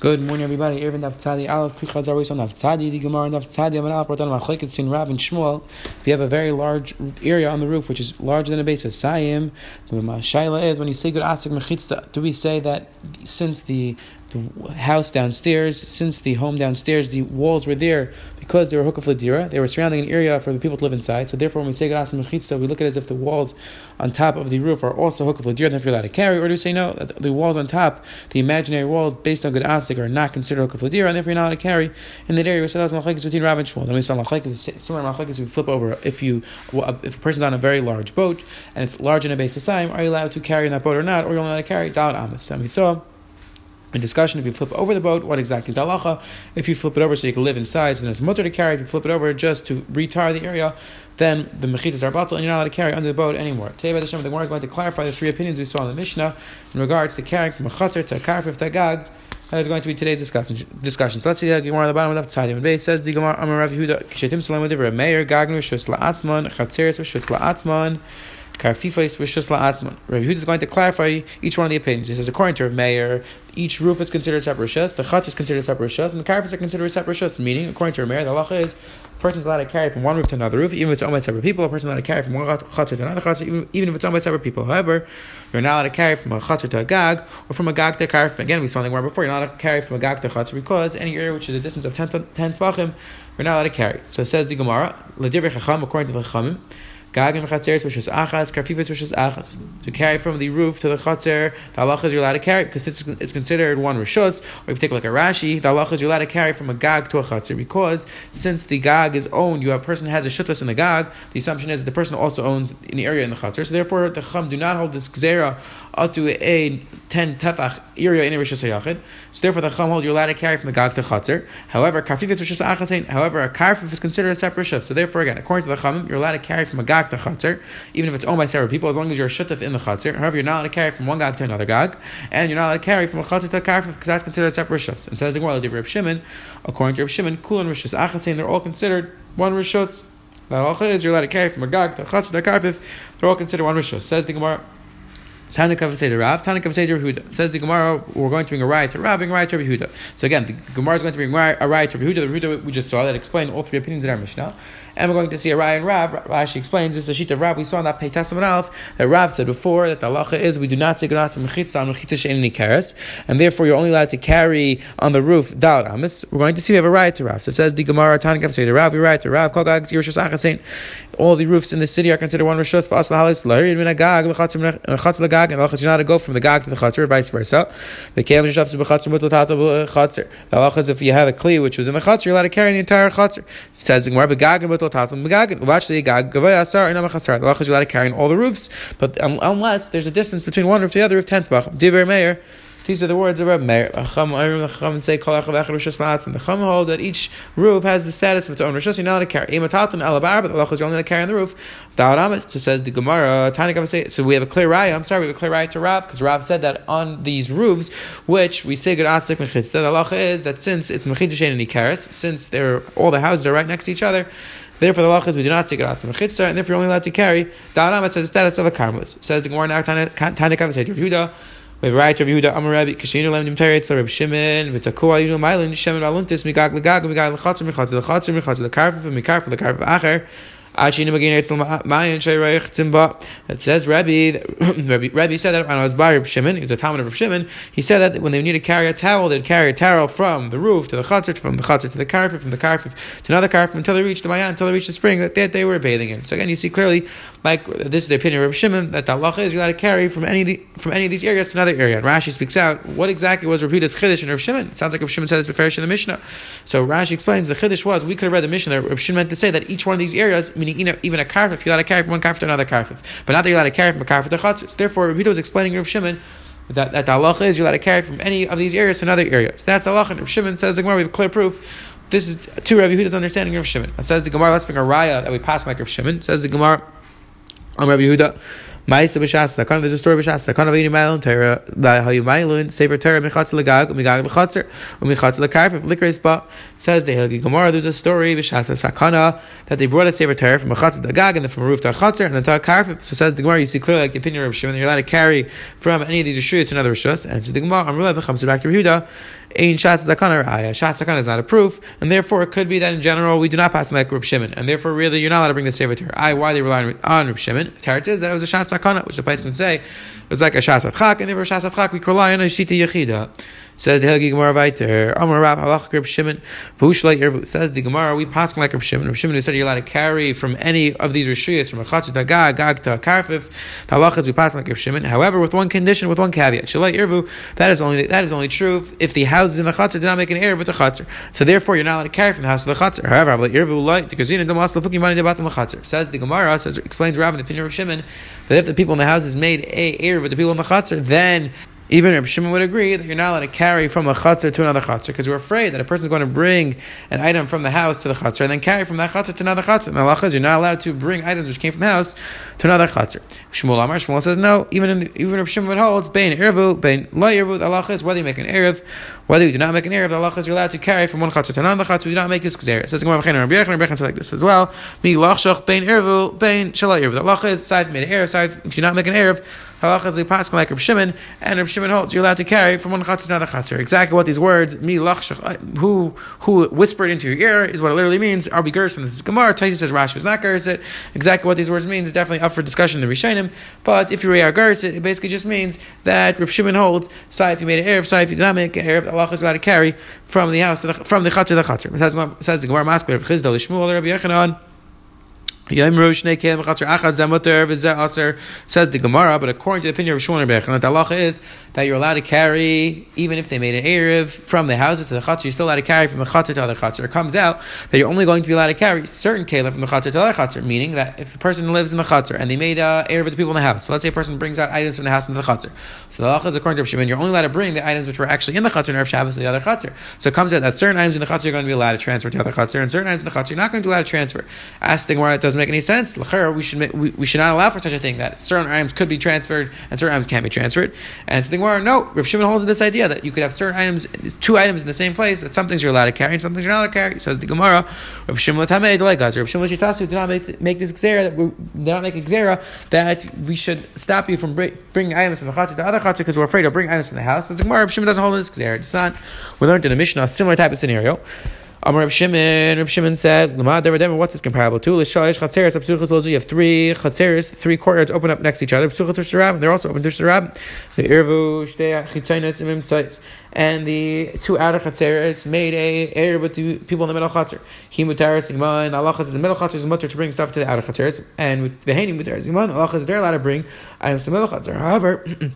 Good morning, everybody. Eruvin Daf Tzadi Aleph Krichaz always on Daftadi, The Gemara Daf Tzadi Amal Aleph brought down Machlekes between Rav and Shmuel. If you have a very large area on the roof, which is larger than a base of Sayim, the Shaila is when you say good Asik Mechitza, do we say that since the the house downstairs, since the home downstairs, the walls were there because they were hukaf ladira. They were surrounding an area for the people to live inside. So therefore, when we say garas mechitza, we look at it as if the walls on top of the roof are also hukaf ladira, and if you're allowed to carry. Or do we say no, the walls on top, the imaginary walls based on good asik, are not considered hukaf ladira, and therefore you're not allowed to carry in that area. So that's machlekes between Rav and Shmuel. Then we saw machlekes similar machlekes. We flip over if you if a person's on a very large boat and it's large in a base of time, are you allowed to carry in that boat or not, or you're only allowed to carry down amas? And we saw a discussion if you flip over the boat, what exactly is the halacha? If you flip it over so you can live inside, so then it's mutter to carry. If you flip it over just to retire the area, then the mechitas are batal and you're not allowed to carry under the boat anymore. Today, by the Shem, the Gemara is going to clarify the three opinions we saw in the Mishnah in regards to carrying from a chater to a karfif to a gag. That is going to be today's discussion. discussion. So let's see the Gemara on the bottom of the Tzadim. It says the Gemara Amar Rav Yehuda Kishetim Salam Meir Gagnu Shus La'atzman Chatzeres Shus La'atzman Karfifais Rishus La'atzman. Rav Yehuda is going to clarify each one of the opinions. He says, according to Rav Meir, each roof is considered separate shus, the chat is considered separate shus, and the karfis are considered separate shus. Meaning, according to Rav Meir, the halacha is a person's allowed to carry from one roof to another roof, even if it's owned by separate people. A person's allowed to carry from one chatzar to another chatzar, even, even if it's owned by separate people. However, you're not allowed to carry from a chatzar to a gag, or from a gag to a karf. Again, we saw the word before, you're not allowed to carry from a gag to a chatzar because any area which is a distance of 10 tvachim, you're not allowed to carry. So it says the Gemara, according to the Chachamim, Gagim chatzeres is achas, which is achas. To carry from the roof to the chatzer, the halachas you're allowed to carry because it's, it's considered one rishus. Or if you take like a Rashi, the halachas you're allowed to carry from a gag to a chatzer because since the gag is owned, you have a person has a shutas in the gag. The assumption is that the person also owns an area in the chatzer. So therefore, the chum do not hold this gzera to a ten tefach area in rishus hayachid. So therefore, the chum hold you're allowed to carry from the gag to chatzer. However, karfifas rishus achasein. However, a karfif is considered a separate rishus. So therefore, again, according to the chum, you're allowed to carry from a gag to chatzer, even if it's owned by several people, as long as you're a shutaf in the chatzer. However, you're not allowed to carry from one gag to another gag, and you're not allowed to carry from a chatzer to a karfif because that's considered a separate rishus. And says the Gemara, Reb Shimon, according to Reb Shimon, kulan rishus achasein, they're all considered one rishus. The halacha is you're allowed to carry from a gag to a chatzer to a karfif. They're all considered one rishus. Says the Gemara. Tanakav say to Rav, Tanakav say to Yehuda. Says the Gemara, we're going to bring a riot to Rav, bring a riot to Yehuda. So again, the Gemara is going to bring a riot to Yehuda. The we just saw that explained all three opinions in our Mishnah. And we're going to see a Raya and Rav. Rashi explains this is a sheet of Rav. We saw in that Peitas Alf that Rav said before that the halacha is we do not say Ganas Mechitza on Mechitza She'en Karas, and therefore you're only allowed to carry on the roof Dal Amis. We're going to see we have a Raya to Rav. So it says the Gemara Tanikav say to Rav, we write to Rav, Kol Gag Yerusha Achasein. All the roofs in the city are considered one Rishos for Asla Halis, Lahirid Min Agag, Lechatz Lagag, and Lachatz not to go from the Gag to the Chatzir, vice versa. The Kev Shafs Bechatzir Mutal Tata Chatzir. The halacha if you have a Kli which was in the Chatzir, you're allowed to carry the entire Chatzir. It says the Gemara, Begag and Mutal the is allowed to carry all the roofs, but um, unless there's a distance between one roof to the other roof, tenth bach. Diver Meir. These are the words of Reb Meir. The Chum say Kol and the Chum hold that each roof has the status of its own rishus. You're not allowed to carry imatatan alabar, but the halacha is only allowed to carry on the roof. Da'aramis just says the Gemara. Tani say so. We have a clear raya. I'm sorry, we have a clear raya to Rav because Rav said that on these roofs, which we say good asik mechitz. The halacha is that since it's mechitz and ikaris, since they're all the houses are right next to each other. Therefore, the law is we do not take it out from chitzar, and therefore you're only allowed to carry. Da'aram, it says the status of a karmelis. It says the Gemara now, Tanikav, said Yehuda, we have right to Yehuda Amar Rabbi Kashinu Lem Nimteretz Rabbi Shimon V'Takua Yinu Mailin Shemin Aluntis Migag Legag Migag Lechatzer Mechatzer Lechatzer Mechatzer Lekarfif Mikarfif Lekarfif Acher it says Rabbi, Rabbi, Rabbi said that when I was by Rabbi Shimon, he was a Talmud of Rabbi Shimon, he said that when they need to carry a towel, they'd carry a towel from the roof to the chatzir, from the chatzir to the karfif, from the karfif to another karfif until they reached the mayan, until they reached the spring that they were bathing in. So again, you see clearly, like this is the opinion of Rabbi Shimon, that the halacha is you're allowed to carry from any of the, from any of these areas to another area. And Rashi speaks out what exactly was Rabbi's chiddush in Rabbi Shimon. It sounds like Rabbi Shimon said this before in the Mishnah. So Rashi explains the chiddush was we could have read the Mishnah that Shimon meant to say that each one of these areas, meaning even a karfif you're allowed to carry from one karfif to another karfif. But not that you're allowed to carry from a karfif to chatzis. Therefore, Rabbi was explaining Rav Shimon that, that the halacha is you're allowed to carry from any of these areas to another area. So that's halacha. And Rav Shimon says the Gemara, we have clear proof. This is two Rabbi Yehuda's understanding of Shimon. It says the Gemara, let's bring a raya that we pass like Rav Shimon. It says the Gemara, I'm Rabbi Yehuda. Ma'isa b'shas sakana. There's a story b'shas sakana v'yini ma'ilon Torah. How you ma'ilon sefer Torah michatz legag umigag lechatzer umichatz lekarf likreis ba. Says the Hilgi Gemara. There's a story b'shas sakana that they brought a sefer Torah from chatz legag and then from a roof to a chatzer and then to a karf. So says the Gemara. You see clearly like the opinion of Shimon. You're allowed to carry from any of these rishuyas to another rishus. And so the Gemara. I'm really back to Yehuda. Ein Shatz Zakana Raya. Shatz Zakana is not a proof, and therefore it could be that in general we do not pass like Reb Shimon, and therefore really you're not allowed to bring this Teva here. I why they rely on Reb Shimon? Teretz is that it was a Shatz Zakana, which the place can say it's like a Shatz Atchak, and therefore Shatz Atchak we rely on a Shita Yechida. Says the Helgi Gemara weiter. Amar Rav Halach Reb Shimon. V'ushlei Irvu. Says the Gemara, we pass like Reb Shimon. Reb Shimon who said you're allowed to carry from any of these rishuyas, from a chatzit to gag, gag to a karfif. Halachas we pass like Reb Shimon. However, with one condition, with one caveat. Shalei Irvu. That is only that is only true if the houses in the chatzit do not make an erev with the chatzir. So therefore, you're not allowed to carry from the house to the chatzir. However, Irvu light because you know. Says the Gemara says explains in the opinion of Shimon that if the people in the houses made a erev with the people in the chatzir, then even Reb Shimon would agree that you're not allowed to carry from a chutzner to another chutzner because we're afraid that a person is going to bring an item from the house to the chutzner and then carry from that chutzner to another chutzner. And Allah you're not allowed to bring items which came from the house to another chutzner. Shmuel Amar Shmuel says no. Even in, even Reb Shimon holds bein ervu bein lo ervu. Allah is whether you make an erev, whether you do not make an erev. Allah is you're allowed to carry from one chutzner to another chutzner. You do not make this gzer. Says Gemara B'chein Rabbi Yechon Rabbi Yechon like this as well. Mi lachshach bein ervu bein ervu. Allah is side if you made an erev, if you not make an erev. Halacha is pass like Reb Shimon, and Reb Shimon holds you're allowed to carry from one chatzar to another chatzar. Exactly what these words mi lachshach uh, who who whispered into your ear is what it literally means. Arbi gerson this is Gemara. Taisha says Rashi was not gerson. Exactly what these words mean is definitely up for discussion in the Rishonim. But if you are gerson, it basically just means that Reb Shimon holds. If you made an erev, if you did not make an erev. Allah is allowed to carry from the house the, from the chatzar to the. It says the Gemara Maskler of Chizdal Shmuel Rabbi Yechanan. Says the Gemara, but according to the opinion of Shmuel Rebbe, the halacha is that you're allowed to carry, even if they made an erev from the houses to the chatzar, you're still allowed to carry from the chatzar to other chatzar. It comes out that you're only going to be allowed to carry certain kalim from the chatzar to other chatzar, meaning that if a person lives in the chatzar and they made a erev with the people in the house, so let's say a person brings out items from the house into the chatzar, so the halacha is according to Shimon, you're only allowed to bring the items which were actually in the chatzar and Erev Shabbos to the other chatzar. So it comes out that certain items in the chatzar you're going to be allowed to transfer to other chatzar, and certain items in the chatzar you're not going to be allowed to transfer. Ask the it doesn't make any sense we should we, we should not allow for such a thing that certain items could be transferred and certain items can't be transferred. And so the Gemara, no, Reb Shimon holds this idea that you could have certain items, two items in the same place. That some things you're allowed to carry and some things you're not allowed to carry. Says the Gemara, Reb Shimon Tamei like. Reb Shimon Shitasu did not make, make this xera that we did not make xera that we should stop you from bringing items from the chatzah to other chatzah because we're afraid of bringing items from the house. Says the Gemara, Reb Shimon doesn't hold this xera. It's not. We learned in a Mishnah a similar type of scenario. Amar Reb Shimon, Reb Shimon said, what's this comparable to? You have three chatzeres, three courtyards open up next to each other. They're also open to Shirab. The Irvu, and the two outer chatzeres made a air with the people in the middle chatzer. He mutaris iman. Allah in the middle chatzer is mutter to bring stuff to the outer chatzeres, and with the hani mutaris iman. Allah they're allowed to bring items to the middle chatzer. However,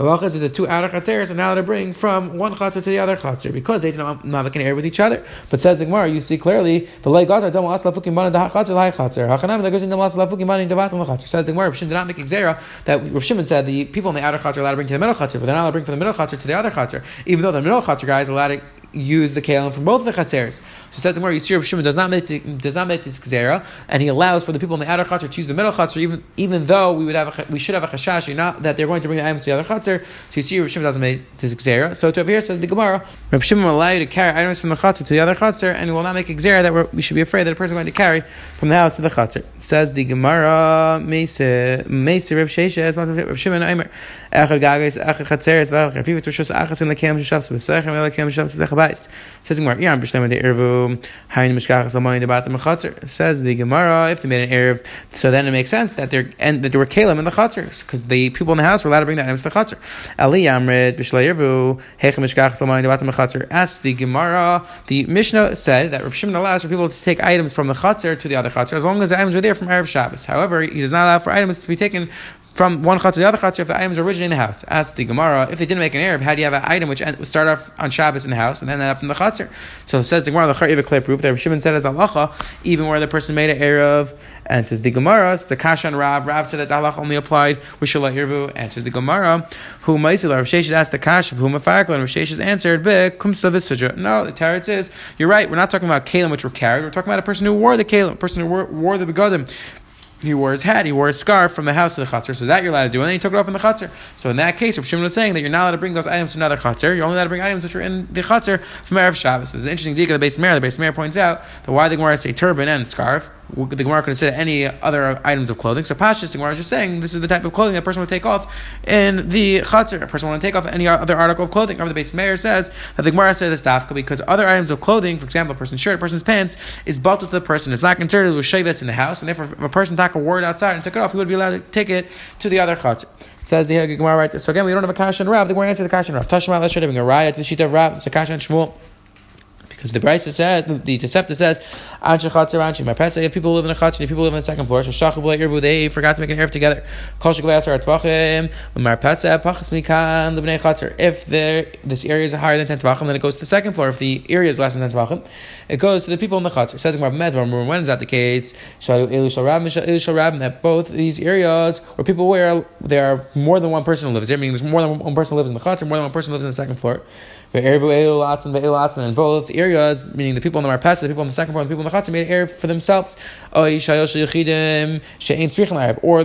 Zoom zu. The two outer chatzeres are now to bring from one chatzar to the other chatzar because they do not, make an air with each other. But says the Gemara, you see clearly the leg gazar don't ask lafukim mana da chatzar lai chatzar. Hachanam the gazin don't ask lafukim mana da vatam chatzar. Says the Gemara, Rav Shimon did not make exera that Rav Shimon said the people in the outer chatzar are allowed to bring to the middle chatzar, but they're not allowed to bring from the middle chatzar to the other chatzar, even though the middle chatzar guy is allowed to use the kalim from both the chatzeres. So says the Yisir Shimon does not make the, does not make this gzera, and he allows for the people in the outer chatzar to use the middle chatzar, even even though we would have a, we should have a chashash, not that they're going to bring the items to the other chatzar. So Yisir Shimon doesn't make this gzera. So to here says the Gemara, Reb Shimon will allow you to carry items from the chatzar to the other chatzar, and will not make a gzera that we should be afraid that a person is going to carry from the house to the chatzar. Says the Gemara, Meise Meise Reb Shesha, Reb Shimon Aimer, Echad Gagas, Echad Chatzeres, Vach Rafivit Rishos Achas in the Kem Shafs Besechem Elakem Shafs Bechabayist. Says Gemara, Yam B'Shlem the Ervu Hayin Mishkachas Amayim Debat the Mechatzer. Says the Gemara, if they made an Erev, so then it makes sense that there and that there were Kalim in the Chatzers because the people in the house were allowed to bring the items to the Chatzer. Ali Yamrid B'Shlem Ervu Hechem Mishkachas Amayim Debat the Mechatzer. Ask the Gemara, the Mishnah said that Rav Shimon allows for people to take items from the Chatzer to the other Chatzer as long as the items are there from Erev Shabbos. However, he does not allow for items to be taken from one chatzar to the other chatzar if the item is originally in the house. Ask the Gemara, if they didn't make an Erev, how do you have an item which start off on Shabbos in the house and then end up in the chatzar? So it says the Gemara, the Chayv clear proof that Shimon said as halacha, even where the person made an Erev, and says the Gemara, it's the Kashan Rav. Rav said that the halach only applied with Shalat Yirvu. And says the Gemara, who Maisila, Rav Sheshes asked the Kash of whom a and Rav Sheshes answered. No, the Tarot says, you're right, we're not talking about Kalim which were carried, we're talking about a person who wore the Kalim, a person who wore, wore the Begadim he wore his hat, he wore his scarf from the house to the chutzner, so that you're allowed to do, and then he took it off in the chutzner. So in that case, Rav Shimon was saying that you're not allowed to bring those items to another chutzner. You're only allowed to bring items which are in the chutzner from Erev Shabbos. There's an interesting of the base mayor. The base mayor points out that why the Gemara say turban and scarf. The Gemara could have said any other items of clothing. So Pashas, the Gemara is just saying this is the type of clothing that a person would take off in the chutzner. A person would take off any other article of clothing. However, the base mayor says that the Gemara said this dafka because other items of clothing, for example, a person's shirt, a person's pants, is bought to the person. It's not considered to shave in the house, and therefore, if a person took a word outside and took it off, he would be allowed to take it to the other chutzner. It says the Gemara right there. So again, we don't have a kashan Rav. The Gemara answers the kashan Rav. Tashma, let's show them a riot to of Rav. It's a kashan Shmuel. Because the Brisa said, the Tosefta says, Anshe Chatzar Anshe. My Pesach, if people live in a Chatzar, if people live on the second floor, Shashachav Irvu, they forgot to make an Erev together. Kol Shekvei Atzar Atvachim, Mar Pesach, Pachas Mikan, Lebnei Chatzar. If this area is higher than 10 Tvachim, then it goes to the second floor. If the area is less than 10 Tvachim, it goes to the people in the Chatzar. Says in Medvar, when is that the case? That both these areas where people where there are more than one person who lives there, meaning there's more than one person who lives in the Chatzar, more than one person lives in the second floor. The Eriva and the Eulatman and both areas, meaning the people on the Marpesa, the people on the second floor, the people on the Chatzar, made area for themselves. Oh, or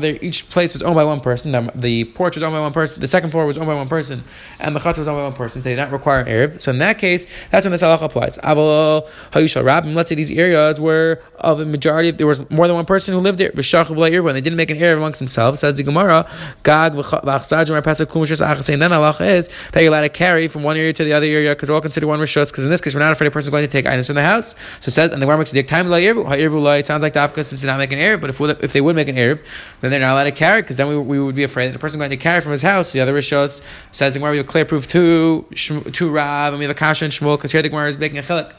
each place was owned by one person. The porch was owned by one person. The second floor was owned by one person, and the Chatzar was owned by one person. They did not require an Arab. So in that case, that's when the halacha applies. Let's say these areas were of a majority. There was more than one person who lived there. When they didn't make an Arab amongst themselves, says the Gemara, Gag then halacha is that you're allowed to carry from one area to the other area because we're all considered one rishus. Because in this case, we're not afraid a person is going to take items from the house. So it says, and the Gemara makes the time It sounds like dafka since they're not making an Arab, but If, if they would make an Erev, then they're not allowed to carry because then we, we would be afraid that the person going to carry from his house. The other rishus says the Gemara we have clear proof to to Rav and we have a kasha and Shmuel because here the Gemara is making a chilik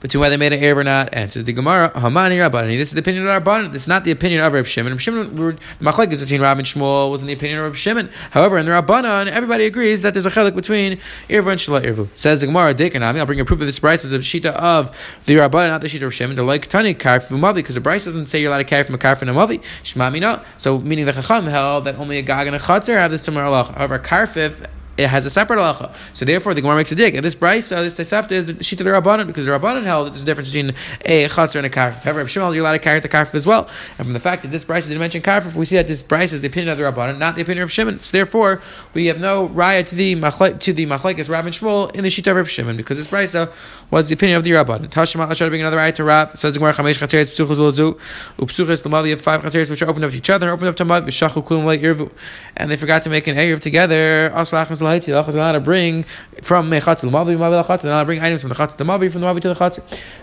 between whether they made an Erev or not. Answers the Gemara, Hamani Rabbani. This is the opinion of Rabbanan. It's not the opinion of Reb Shimon. Reb Shimon, the Machlek is between Rav and Shmuel, wasn't the opinion of Reb Shimon. However, in the Rabbanan, everybody agrees that there's a chelik between Erev and Shala Erevu. Says the Gemara, Dekanami, I'll bring a proof of this price with the Shita of the Rabbanan, not the Shita of Shimon. The like Tani Karf Mavi, because the Brisa doesn't say you're allowed to carry from a Karf and a Mavi. Shmami no. So, meaning the Chacham held that only a Gag and a Chatzar have this tomorrow Allah. However, Karfif it has a separate halacha. So therefore, the Gemara makes a dig. And this uh, this Tosefta is the of the Rabbanan because the Rabbanan held that there's a difference between a chatzar and a karf. However, Shimon, you're allowed to carry the karf as well. And from the fact that this Brisa didn't mention karf, we see that this Brisa is the opinion of the Rabbanan, not the opinion of Shimon. So therefore, we have no raya to the to the machlekes Rab and Shmuel in the sheet of Reb Shimon because this uh, was the opinion of the Rabbanan. Tashma, I'll try to bring another raya to Rab. Says the Gemara, Chamesh chatzeres psuchos lozu upsuchos lamav. You have five chatzeres which are opened up to each other, opened up to mud, v'shachu kulam irvu, and they forgot to make an erev together. Aslachas lahaiti, lachas to bring from mechatz to mavi, mavi lachatz, and I bring items from the chatz to the mavi, from the mavi to the chatz.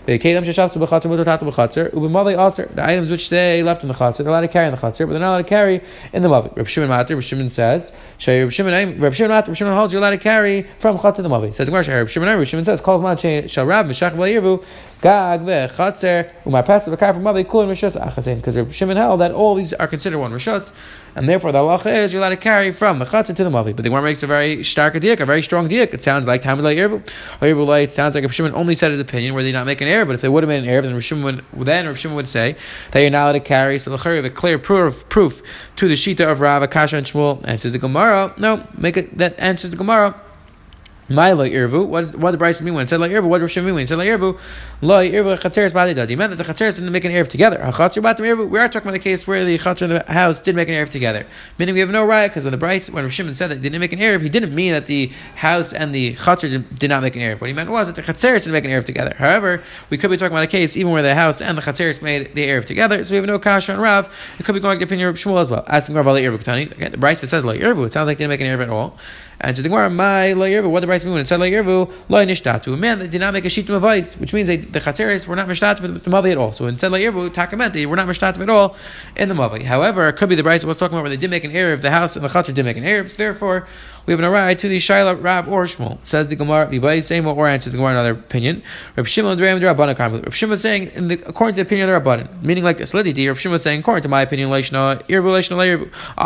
The kedam sheshaf to b'chatzer, to b'chatzer, ubemavi aser. The items which they left in the chatzer, they're allowed to carry in the chatzer, but they're not allowed to carry in the mavi. Reb Shimon Matir, Reb Shimon says, Shay Reb Shimon, Reb Shimon Matir, Reb Shimon holds you're allowed to carry from chatzer to the mavi. Says Gemara, Reb Shimon, Reb Shimon says, Kol man shall rab v'shach v'yirvu, gag umar passive v'kar from mavi, kul rishus achasin. Because Reb Shimon held that all these are considered one rishus, and therefore the halacha is you're allowed to carry from the chatzer to the mavi. But the Gemara makes a very stark diak, a very strong diak. It sounds like time of Irvu. Irvu it sounds like if Shimon only said his opinion where they not make an error, but if they would have made an error, then Rav Shimon would, then Rav Shimon would say that you're not allowed to carry. So the a clear proof, proof to the Shita of Rav, Akasha, and Shmuel answers the Gemara. No, make it that answers the Gemara. My lo irvu. What what did Brisa mean when it said lo irvu? What Rashi mean when it said lo irvu? Lo irvu chatzeres b'adidad. He meant that the chatzeres didn't make an erev together. Hachatzer batim irvu. We are talking about a case where the chatzer in the house did make an erev together. Meaning we have no right because when the Brisa when Shimon said that they didn't make an erev, he didn't mean that the house and the chatzer did, not make an erev. What he meant was that the chatzeres didn't make an erev together. However, we could be talking about a case even where the house and the chatzeres made the erev together. So we have no kasha on Rav. It could be going like the opinion of Shmuel as well. Asking Rav lo irvu Again, the Brisa says lo irvu. It sounds like they didn't make an erev at all. And to the Gemara, my lo irvu. What did Brisa mean when it said lo irvu? lo nishtatu. A man that did not make a sheet avayis, which means they, the chatzeres were not mishtatu for the mavi at all. So instead lairvu takament they were not mishtatu at all in the mavi. However, it could be the Brisa was talking about where they did make an erev, the house and the chatzer did make an erev. So therefore, we have an arai to the Shaila Rab or Shmuel. Says the Gemara, Vibai, same or answers the Gemara another opinion. Reb Shimon the Rabbanan. Reb Shimon saying, in the, according to the opinion of the Rabbanan, meaning like this, Lididi, Reb Shimon saying, according to my opinion, I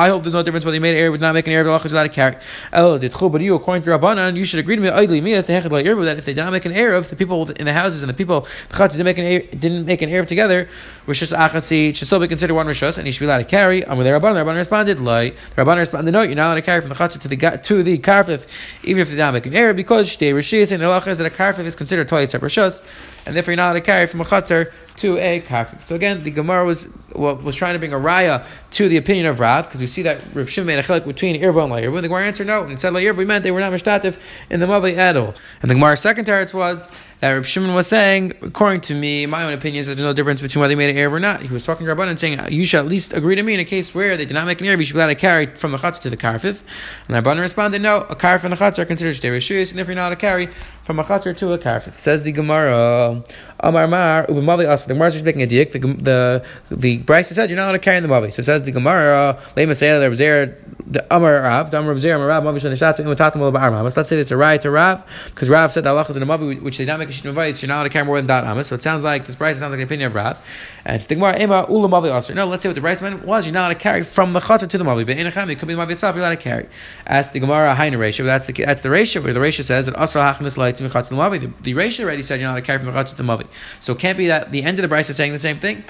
hope there's no difference whether they made an Irvu, not making an Irvu, is carry. El, did but you, according to Rabbanan, you should agree to me, idly, me, as the Irvu, that if they did not make an Erev, the people in the houses and the people, the didn't make an didn't make an Erev together, Rishus Achatzi should still be considered one Rishus, and he should be allowed to carry. And with the Rabbanan, the Rabbanan responded, Lai. The Rabbanan responded, no, you're not allowed to carry from the Chatz to the, to the Karfif even if they don't an error, because Shtei Rishis and the is that a karfif is considered twice separate rishos, and therefore you're not allowed to carry from a chatzar to a karfif. So again, the Gemara was was trying to bring a raya to the opinion of Rav because we see that Rav Shimon made a chelik between Irva and La'irva. The Gemara answered no and said La'irva meant they were not mishtatif in the Mavi at all. And the Gemara's second teretz was that Rav Shimon was saying, according to me, my own opinion is that there's no difference between whether they made an Erev or not. He was talking to Rabban and saying, you should at least agree to me in a case where they did not make an Erev, you should be allowed to carry from the Chatz to the Karfif. And Rabban responded, no, a Karfif and a Chatz are considered Shtei and if you're not to carry from a Chatz to a Karfif. Says the Gemara, Amar Mar, Ubimali also. The Gemara is making a diak. The, the, the Brisa said, you're not allowed to carry in the Mavi. So it says the Gemara, Lema there was there, the Amar Rav, the Amar Rav, Amar Rav, Mavi Shanishatu, Imatatum, Armamas. Let's say it's a right to Rav, because Rav said that Allah is in a Mavi, which they not make a Shin Mavi, you're not allowed to carry more than that Amas. So it sounds like this Brisa sounds like an opinion of Rav. And the Gemara, Ema, Ula Mavi Aser. No, let's say what the Brisa meant was, you're not allowed to carry from the Chatzar to the Mavi, but in a Cham, it could be the Mavi itself, you're allowed to carry. As the Gemara, Haina ratio, that's the, that's the ratio, where the ratio says that Asra Hachnas The Mavi. The, the already said you're not to carry from the to Mavi. So it can't be that the end of the Brisa is saying the same thing.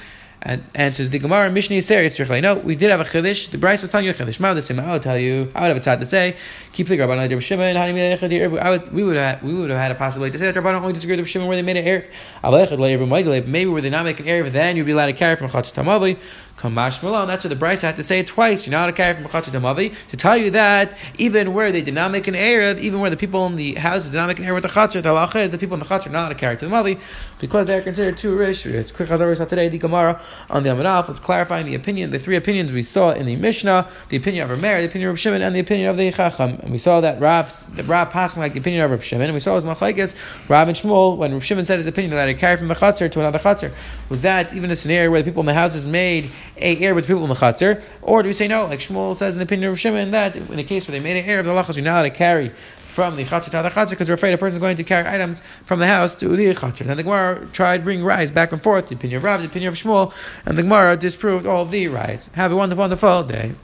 And answers the Gemara Mishnah Yisrael Yitzchak. No, we did have a chiddush. The Brisa was telling you a chiddush. Ma the. I would tell you. I would have a tzad to say. Keep the Rabbanon Rabbi Shimon. I would. We would have. We would have had a possibility to say that Rabbanon only disagreed with Shimon where they made an erev. Maybe where they not make an erev, then you'd be allowed to carry from Chatzot Tamavi. Kamash Malon. That's what the Brisa had to say it twice. You're not a carry from Chatzot Damavi to the tell you that even where they did not make an erev, even where the people in the houses did not make an erev with the Chatzot, the halacha is the people in the Chatzot are not a carry to the Mavi because they are considered two rish. It's quick as saw today. The Gemara on the Amadaf. Let's clarify the opinion, the three opinions we saw in the Mishnah: the opinion of Rameir, the opinion of Shimon, and the opinion of the Chacham. And we saw that Rav, the Rav passed like the opinion of Rav Shimon, and we saw his machlekes Rav and Shmuel when Rav Shimon said his opinion that he carried from the Chatzor to another Chatzor. Was that even a scenario where the people in the houses made a air with people in the chatzir, or do we say no, like Shmuel says in the opinion of Shimon, that in the case where they made an of the lachas, you're not allowed to carry from the chatzir to the chatzir because we're afraid a person is going to carry items from the house to the chatzir. Then the Gemara tried bring rise back and forth, the opinion of Rav, the opinion of Shmuel, and the Gemara disproved all the rise. Have a wonderful, wonderful day.